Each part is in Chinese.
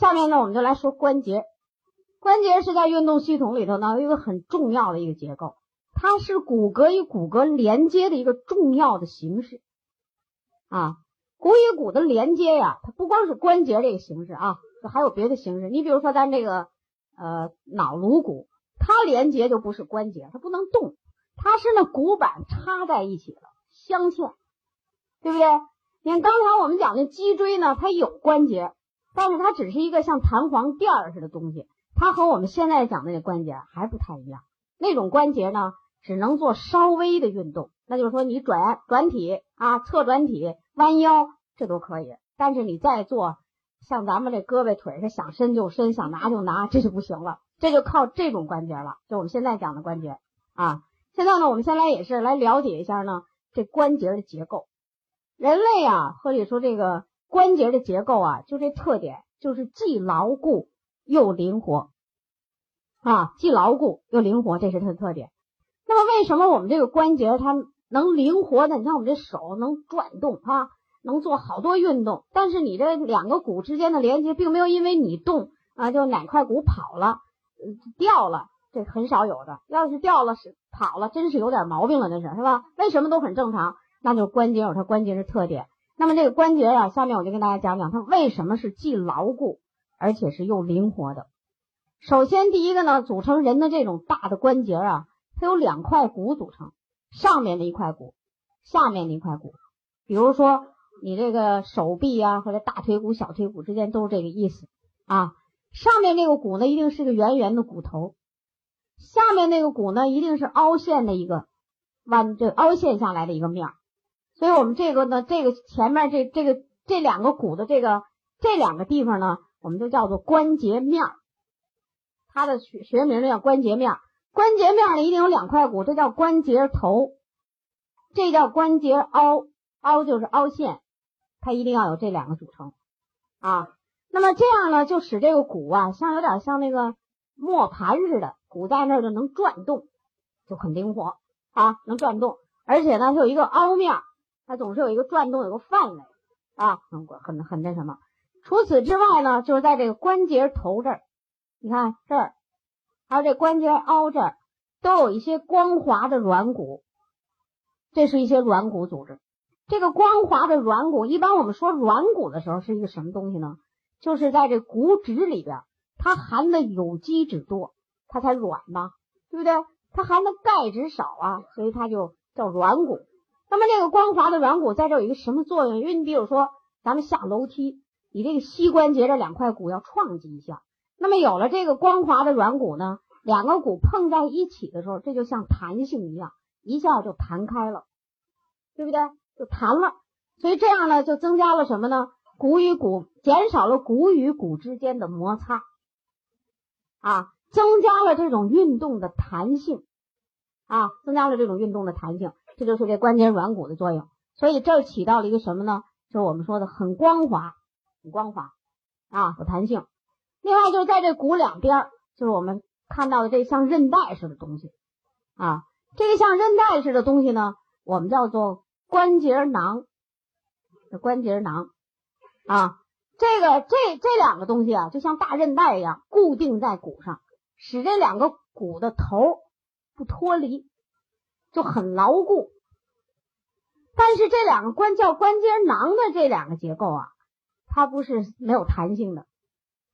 下面呢，我们就来说关节。关节是在运动系统里头呢，一个很重要的一个结构，它是骨骼与骨骼连接的一个重要的形式。啊，骨与骨的连接呀，它不光是关节这个形式啊，还有别的形式。你比如说咱这个呃脑颅骨，它连接就不是关节，它不能动，它是那骨板插在一起了镶嵌，对不对？你看刚才我们讲的脊椎呢，它有关节，但是它只是一个像弹簧垫儿似的东西。它和我们现在讲的那关节还不太一样，那种关节呢，只能做稍微的运动，那就是说你转转体啊、侧转体、弯腰这都可以，但是你再做像咱们这胳膊腿是想伸就伸、想拿就拿，这就不行了，这就靠这种关节了，就我们现在讲的关节啊。现在呢，我们先来也是来了解一下呢这关节的结构。人类啊，或者说这个关节的结构啊，就这特点，就是既牢固。又灵活啊，既牢固又灵活，这是它的特点。那么，为什么我们这个关节它能灵活呢？你看我们这手能转动啊，能做好多运动，但是你这两个骨之间的连接并没有因为你动啊，就哪块骨跑了、掉了，这很少有的。要是掉了是跑了，真是有点毛病了，那是是吧？为什么都很正常？那就关节有它关节的特点。那么这个关节啊，下面我就跟大家讲讲它为什么是既牢固。而且是又灵活的。首先，第一个呢，组成人的这种大的关节啊，它有两块骨组成，上面的一块骨，下面的一块骨。比如说，你这个手臂啊，或者大腿骨、小腿骨之间都是这个意思啊。上面那个骨呢，一定是个圆圆的骨头；下面那个骨呢，一定是凹陷的一个弯，这凹陷下来的一个面儿。所以我们这个呢，这个前面这这个这两个骨的这个这两个地方呢。我们就叫做关节面，它的学学名叫关节面。关节面呢一定有两块骨，这叫关节头，这叫关节凹，凹就是凹陷，它一定要有这两个组成啊。那么这样呢，就使这个骨啊，像有点像那个磨盘似的，骨在那儿就能转动，就很灵活啊，能转动，而且呢，它有一个凹面，它总是有一个转动，有个范围啊，很很很那什么。除此之外呢，就是在这个关节头这儿，你看这儿，还有这关节凹这儿，都有一些光滑的软骨，这是一些软骨组织。这个光滑的软骨，一般我们说软骨的时候是一个什么东西呢？就是在这骨质里边，它含的有机质多，它才软嘛，对不对？它含的钙质少啊，所以它就叫软骨。那么这个光滑的软骨在这有一个什么作用？因为你比如说咱们下楼梯。你这个膝关节这两块骨要撞击一下，那么有了这个光滑的软骨呢，两个骨碰在一起的时候，这就像弹性一样，一下就弹开了，对不对？就弹了。所以这样呢，就增加了什么呢？骨与骨减少了骨与骨之间的摩擦，啊，增加了这种运动的弹性，啊，增加了这种运动的弹性，这就是这关节软骨的作用。所以这起到了一个什么呢？就是我们说的很光滑。很光滑啊，有弹性。另外就是在这骨两边，就是我们看到的这像韧带似的东西啊。这个像韧带似的东西呢，我们叫做关节囊。关节囊啊，这个这这两个东西啊，就像大韧带一样，固定在骨上，使这两个骨的头不脱离，就很牢固。但是这两个关叫关节囊的这两个结构啊。它不是没有弹性的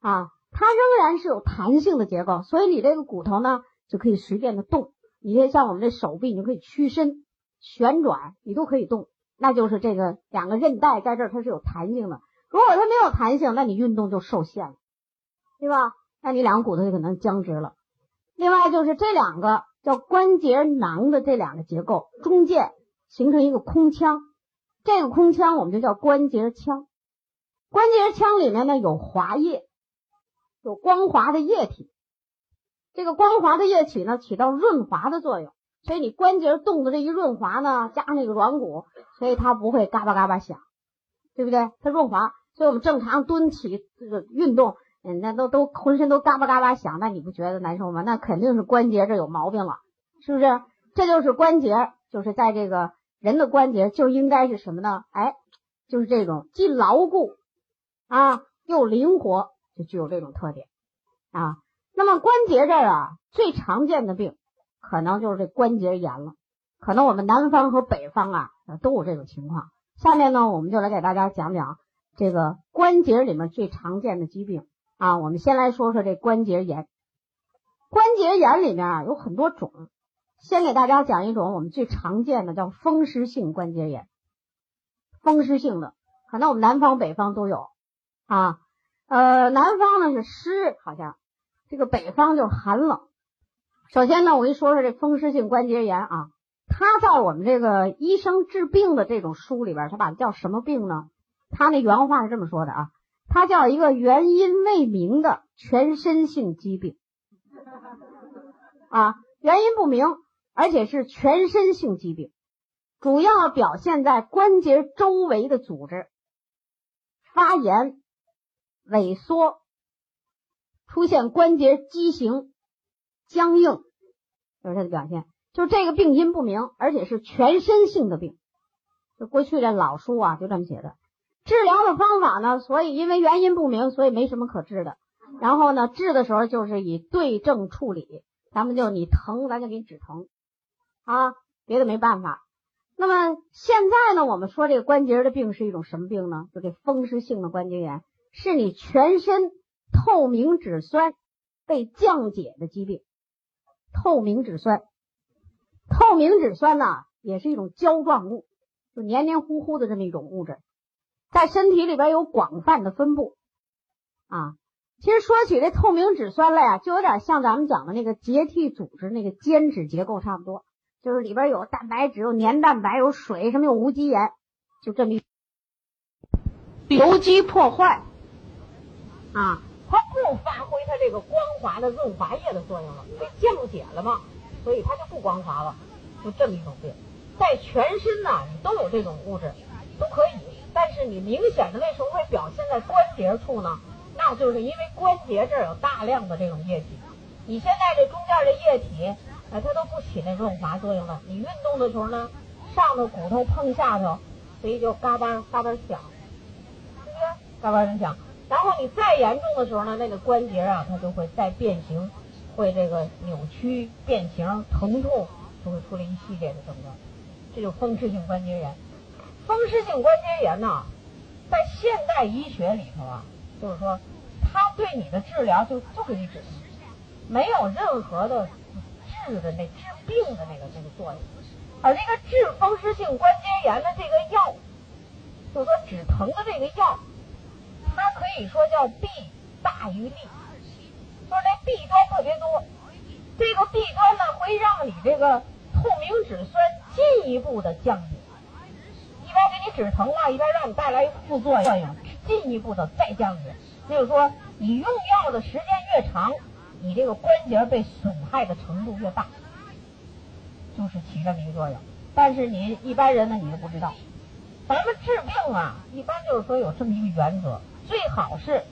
啊，它仍然是有弹性的结构，所以你这个骨头呢就可以随便的动。你这像我们这手臂，你可以屈伸、旋转，你都可以动。那就是这个两个韧带在这儿，它是有弹性的。如果它没有弹性，那你运动就受限了，对吧？那你两个骨头就可能僵直了。另外就是这两个叫关节囊的这两个结构中间形成一个空腔，这个空腔我们就叫关节腔。关节腔里面呢有滑液，有光滑的液体。这个光滑的液体呢起到润滑的作用，所以你关节动的这一润滑呢，加上那个软骨，所以它不会嘎巴嘎巴响，对不对？它润滑，所以我们正常蹲起这个运动，嗯，那都都浑身都嘎巴嘎巴响，那你不觉得难受吗？那肯定是关节这有毛病了，是不是？这就是关节，就是在这个人的关节就应该是什么呢？哎，就是这种既牢固。啊，又灵活，就具有这种特点啊。那么关节这儿啊，最常见的病可能就是这关节炎了。可能我们南方和北方啊都有这种情况。下面呢，我们就来给大家讲讲这个关节里面最常见的疾病啊。我们先来说说这关节炎。关节炎里面啊有很多种，先给大家讲一种我们最常见的，叫风湿性关节炎。风湿性的，可能我们南方北方都有啊。呃，南方呢是湿，好像这个北方就寒冷。首先呢，我跟你说说这风湿性关节炎啊。他在我们这个医生治病的这种书里边，他把它叫什么病呢？他那原话是这么说的啊，它叫一个原因未明的全身性疾病啊，原因不明，而且是全身性疾病，主要表现在关节周围的组织发炎、萎缩，出现关节畸形、僵硬，就是它的表现。就这个病因不明，而且是全身性的病。就过去这老书啊，就这么写的。治疗的方法呢，所以因为原因不明，所以没什么可治的。然后呢，治的时候就是以对症处理，咱们就你疼，咱就给你止疼啊，别的没办法。那么现在呢，我们说这个关节的病是一种什么病呢？就这风湿性的关节炎，是你全身透明质酸被降解的疾病。透明质酸。透明质酸呢，也是一种胶状物，就黏黏糊糊的这么一种物质，在身体里边有广泛的分布啊。其实说起这透明质酸来呀，就有点像咱们讲的那个结缔组织那个间质结构差不多，就是里边有蛋白质、有粘蛋白、有水，什么有无机盐，就这么一油基破坏啊，它不发挥它这个光滑的润滑液的作用了，被降解了嘛。所以它就不光滑了，就这么一种病，在全身呐，都有这种物质，都可以。但是你明显的为什么会表现在关节处呢？那就是因为关节这儿有大量的这种液体，你现在这中间的液体，哎，它都不起那润滑作用了。你运动的时候呢，上头骨头碰下头，所以就嘎巴嘎巴响，是不是？嘎巴响。然后你再严重的时候呢，那个关节啊，它就会再变形。会这个扭曲变形、疼痛，就会出了一系列的症状，这就风湿性关节炎。风湿性关节炎呢，在现代医学里头啊，就是说，它对你的治疗就就给你治，没有任何的治的那治病的那个那个作用。而这个治风湿性关节炎的这个药，就是说止疼的这个药，它可以说叫弊大于利。说那弊端特别多，这个弊端呢会让你这个透明质酸进一步的降低，一边给你止疼了，一边让你带来副作用，进一步的再降解。就是说，你用药的时间越长，你这个关节被损害的程度越大，就是起这么一个作用。但是你一般人呢，你就不知道。咱们治病啊，一般就是说有这么一个原则，最好是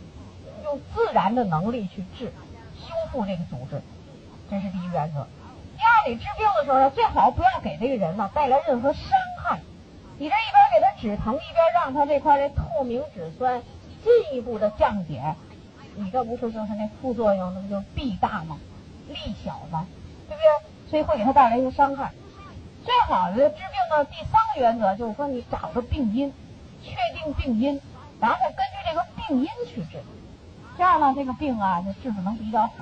用自然的能力去治。修复这个组织，这是第一原则。第二，你治病的时候呢，最好不要给这个人呢带来任何伤。你这一边给他止疼，一边让他这块这透明质酸进一步的降解，你这不是就是那副作用，那不就弊大吗？利小吗？对不对？所以会给他带来一些伤害。最好的治病呢，第三个原则就是说，你找个病因，确定病因，然后根据这个病因去治，这样呢，这个病啊就治的能比较好。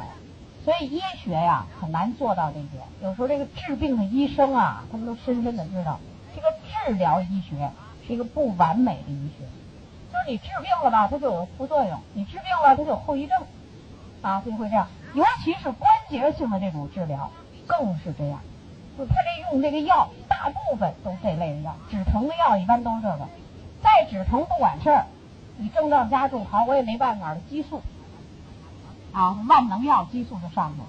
所以医学呀很难做到这些，有时候这个治病的医生啊，他们都深深的知道，这个治疗医学是一个不完美的医学，就是你治病了吧，它就有副作用；你治病了，它就有后遗症，啊，就会这样。尤其是关节性的这种治疗，更是这样。就他这用这个药，大部分都这类的药，止疼的药一般都是这个。再止疼不管事儿，你症状加重，好，我也没办法了，激素。啊，万能药激素就上去了，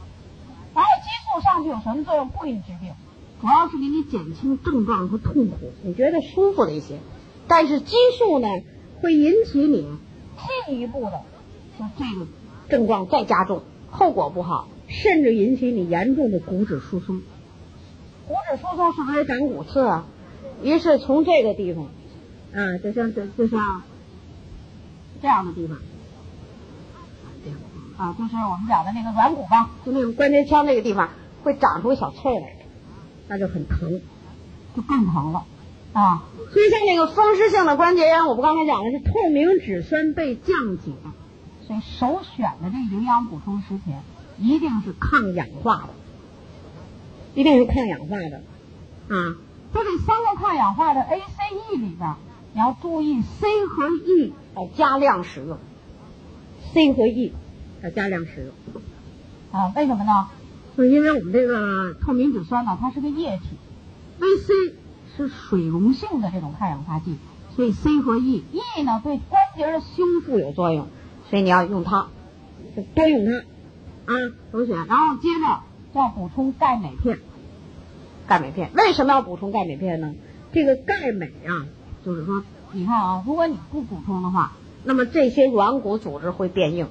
然后激素上去有什么作用？不给你治病，主要是给你减轻症状和痛苦，你觉得舒服了一些。但是激素呢，会引起你进一步的，就这个症状再加重，后果不好，甚至引起你严重的骨质疏松。骨质疏松是不是长骨刺啊？于是从这个地方，啊，就像这就像这样的地方。啊，就是我们讲的那个软骨吧，就那种关节腔那个地方会长出小刺来，那就很疼，就更疼了啊。所以像那个风湿性的关节炎，我不刚才讲的是透明质酸被降解，所以首选的这个营养补充食品一定是抗氧化的，一定是抗氧化的啊。这三个抗氧化的 A、C、E 里边，你要注意 C 和 E 要加量使用，C 和 E 要加量使用啊？为什么呢？是因为我们这个透明质酸呢，它是个液体，VC 是水溶性的这种抗氧化剂，所以 C 和 E，E 呢对关节的修复有作用，所以你要用它，就多用它啊，首选。然后接着就要补充钙镁片。钙镁片为什么要补充钙镁片呢？这个钙镁啊，就是说，你看啊，如果你不补充的话，那么这些软骨组织会变硬，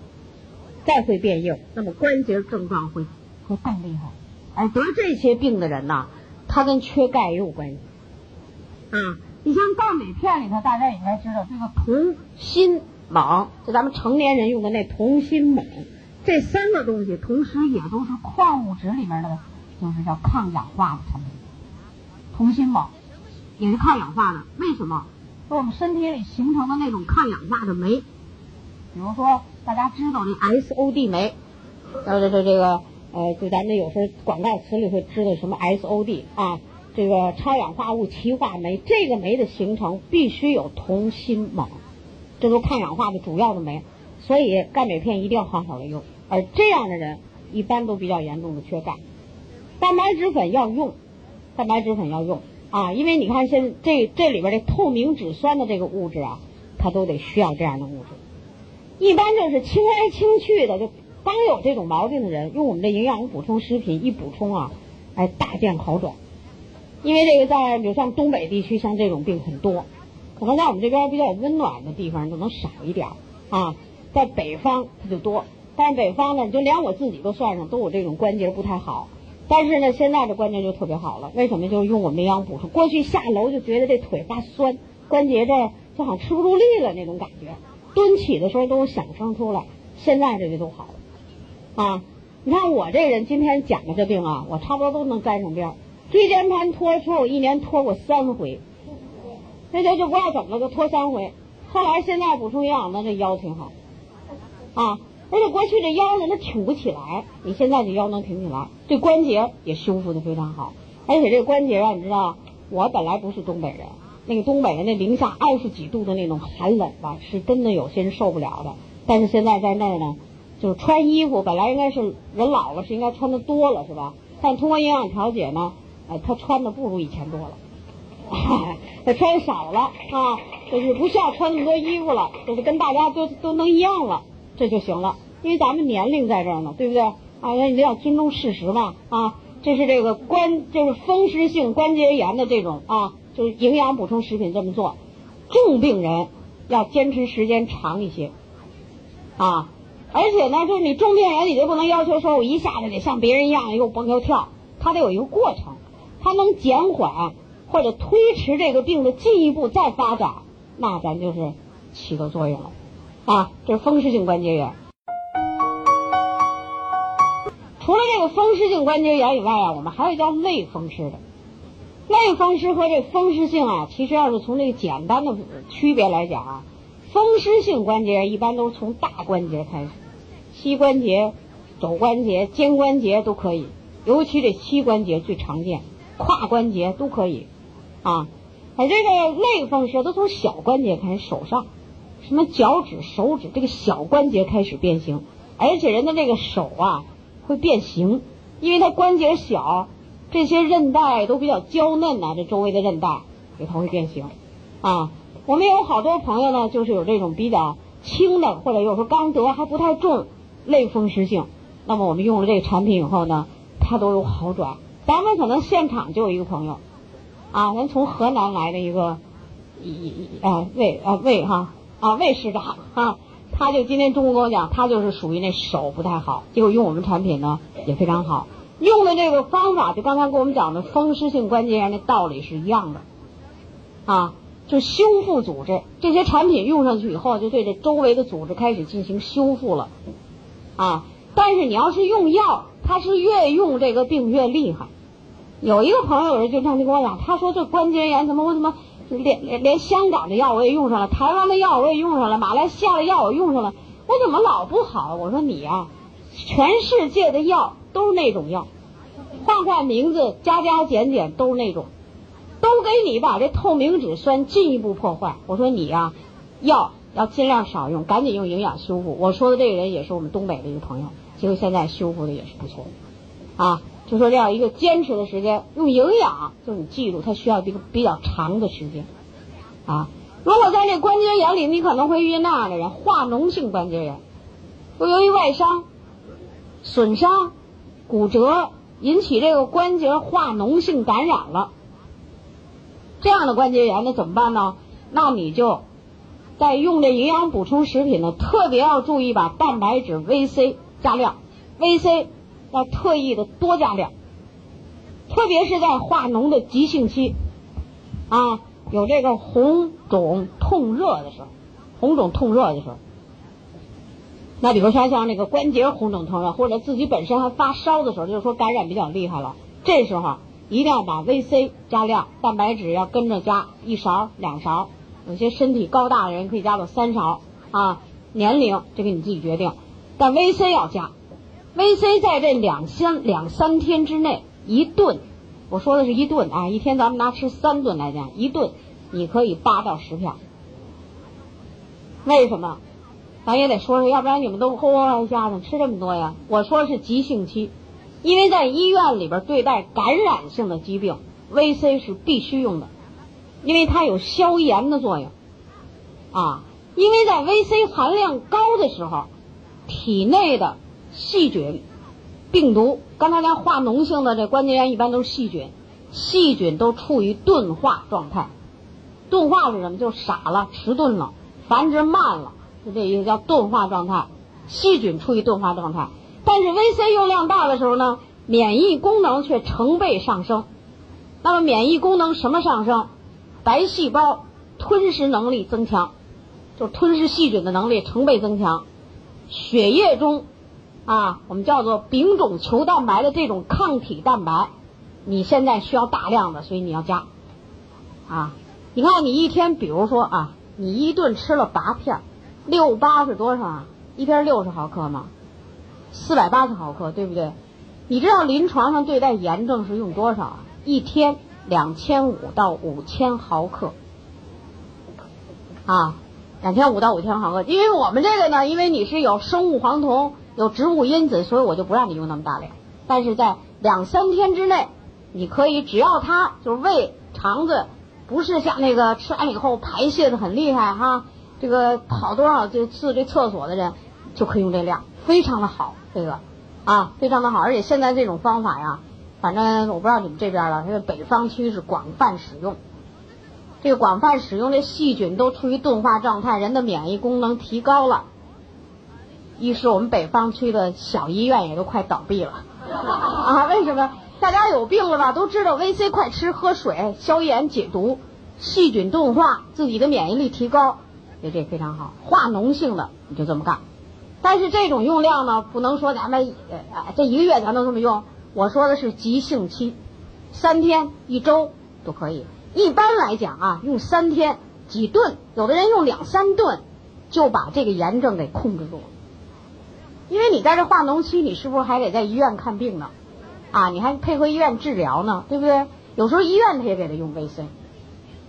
再会变硬，那么关节症状会会更厉害。而得这些病的人呢，他跟缺钙也有关系啊。你像钙镁片里头，大家也应该知道，这个铜、锌、锰，就咱们成年人用的那铜、锌、锰，这三个东西，同时也都是矿物质里面的。就是叫抗氧化的产品，铜锌锰也是抗氧化的。为什么？说我们身体里形成的那种抗氧化的酶，比如说大家知道那 SOD 酶，呃，这这这个呃，就咱们有时候广告词里会知道什么 SOD 啊，这个超氧化物歧化酶，这个酶的形成必须有铜锌锰，这都抗氧化的主要的酶，所以钙镁片一定要好好的用。而这样的人一般都比较严重的缺钙。蛋白质粉要用，蛋白质粉要用啊，因为你看现这这里边这透明质酸的这个物质啊，它都得需要这样的物质。一般就是轻来轻去的，就刚有这种毛病的人，用我们的营养补充食品一补充啊，哎，大见好转。因为这个在比如像东北地区，像这种病很多，可能在我们这边比较温暖的地方就能少一点啊，在北方它就多，但是北方呢，就连我自己都算上，都有这种关节不太好。但是呢，现在这关节就特别好了，为什么？就是用我们营养补充。过去下楼就觉得这腿发酸，关节这就好像吃不住力了那种感觉，蹲起的时候都有响声出来。现在这就都好了，啊！你看我这人今天讲的这病啊，我差不多都能沾上边。椎间盘脱出，我一年脱过三回，那就就不知道怎么了，就脱三回。后来现在补充营养呢，这腰挺好，啊。而且过去这腰呢，它挺不起来。你现在这腰能挺起来，这关节也修复的非常好。而且这关节啊，你知道，我本来不是东北人，那个东北人那零下二十几度的那种寒冷吧，是真的有些人受不了的。但是现在在那儿呢，就是穿衣服本来应该是人老了是应该穿的多了是吧？但通过营养调节呢，呃，他穿的不如以前多了，他穿少了啊，就是不需要穿那么多衣服了，就是跟大家都都能一样了。这就行了，因为咱们年龄在这儿呢，对不对？啊，那你得要尊重事实嘛，啊，这是这个关，就是风湿性关节炎的这种啊，就是营养补充食品这么做，重病人要坚持时间长一些，啊，而且呢，就是你重病人你就不能要求说我一下子得像别人一样又蹦又跳，它得有一个过程，它能减缓或者推迟这个病的进一步再发展，那咱就是起到作用了。啊，这是风湿性关节炎。除了这个风湿性关节炎以外啊，我们还有叫类风湿的。类风湿和这风湿性啊，其实要是从这个简单的区别来讲啊，风湿性关节炎一般都是从大关节开始，膝关节、肘关节、肩关节都可以，尤其这膝关节最常见，胯关节都可以啊。而这个类风湿都从小关节开始，手上。什么脚趾、手指这个小关节开始变形，而且人的这个手啊会变形，因为它关节小，这些韧带都比较娇嫩呐，这周围的韧带也它会变形啊。我们有好多朋友呢，就是有这种比较轻的，或者有时候刚得还不太重类风湿性，那么我们用了这个产品以后呢，它都有好转。咱们可能现场就有一个朋友啊，咱从河南来的一个一一啊魏啊魏哈。啊，魏市长啊，他就今天中午跟我讲，他就是属于那手不太好，结果用我们产品呢也非常好，用的这个方法就刚才跟我们讲的风湿性关节炎的道理是一样的，啊，就修复组织，这些产品用上去以后，就对这周围的组织开始进行修复了，啊。但是你要是用药，他是越用这个病越厉害。有一个朋友有人经常就跟我讲，他说这关节炎怎么我怎么连连连香港的药我也用上了，台湾的药我也用上了，马来西亚的药我用上了，我怎么老不好？我说你呀，全世界的药都是那种药，换换名字，加加减减都是那种，都给你把这透明质酸进一步破坏。我说你呀，药要尽量少用，赶紧用营养修复。我说的这个人也是我们东北的一个朋友，结果现在修复的也是不错，啊。就说这样一个坚持的时间，用营养，就你记住，它需要一个比较长的时间，啊，如果在这关节炎里，你可能会遇见那样的人，化脓性关节炎，就由于外伤、损伤、骨折引起这个关节化脓性感染了，这样的关节炎那怎么办呢？那你就在用这营养补充食品呢，特别要注意把蛋白质 VC 加量，VC。要特意的多加量，特别是在化脓的急性期，啊，有这个红肿痛热的时候，红肿痛热的时候，那比如说像那个关节红肿痛热，或者自己本身还发烧的时候，就是说感染比较厉害了，这时候一定要把 VC 加量，蛋白质要跟着加一勺两勺，有些身体高大的人可以加到三勺啊，年龄这个你自己决定，但 VC 要加。VC 在这两三两三天之内一顿，我说的是一顿啊，一天咱们拿吃三顿来讲，一顿你可以八到十片。为什么？咱也得说说，要不然你们都哗一下子吃这么多呀？我说是急性期，因为在医院里边对待感染性的疾病，VC 是必须用的，因为它有消炎的作用啊。因为在 VC 含量高的时候，体内的细菌、病毒，刚才咱化脓性的这关节炎一般都是细菌，细菌都处于钝化状态。钝化是什么？就傻了、迟钝了、繁殖慢了，就这意思叫钝化状态。细菌处于钝化状态，但是 VC 用量大的时候呢，免疫功能却成倍上升。那么免疫功能什么上升？白细胞吞食能力增强，就吞噬细菌的能力成倍增强。血液中啊，我们叫做丙种球蛋白的这种抗体蛋白，你现在需要大量的，所以你要加。啊，你看你一天，比如说啊，你一顿吃了八片，六八是多少啊？一片六十毫克吗？四百八十毫克，对不对？你知道临床上对待炎症是用多少啊？一天两千五到五千毫克。啊，两千五到五千毫克，因为我们这个呢，因为你是有生物黄酮。有植物因子，所以我就不让你用那么大量。但是在两三天之内，你可以只要它就是胃肠子不是像那个吃完以后排泄的很厉害哈，这个跑多少次这厕所的人就可以用这量，非常的好，这个啊非常的好。而且现在这种方法呀，反正我不知道你们这边了，因为北方区是广泛使用，这个广泛使用这细菌都处于钝化状态，人的免疫功能提高了。一是我们北方区的小医院也都快倒闭了啊！为什么？大家有病了吧？都知道 VC 快吃，喝水消炎解毒，细菌钝化，自己的免疫力提高，所以这非常好。化脓性的你就这么干，但是这种用量呢，不能说咱们呃这一个月咱都这么用。我说的是急性期，三天一周都可以。一般来讲啊，用三天几顿，有的人用两三顿就把这个炎症给控制住了。因为你在这化脓期，你是不是还得在医院看病呢？啊，你还配合医院治疗呢，对不对？有时候医院他也给他用 VC，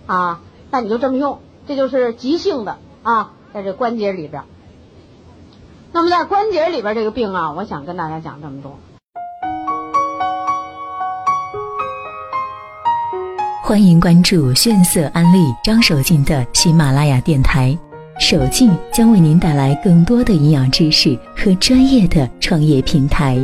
啊，那你就这么用，这就是急性的啊，在这关节里边。那么在关节里边这个病啊，我想跟大家讲这么多。欢迎关注炫色安利张守敬的喜马拉雅电台。守敬将为您带来更多的营养知识和专业的创业平台。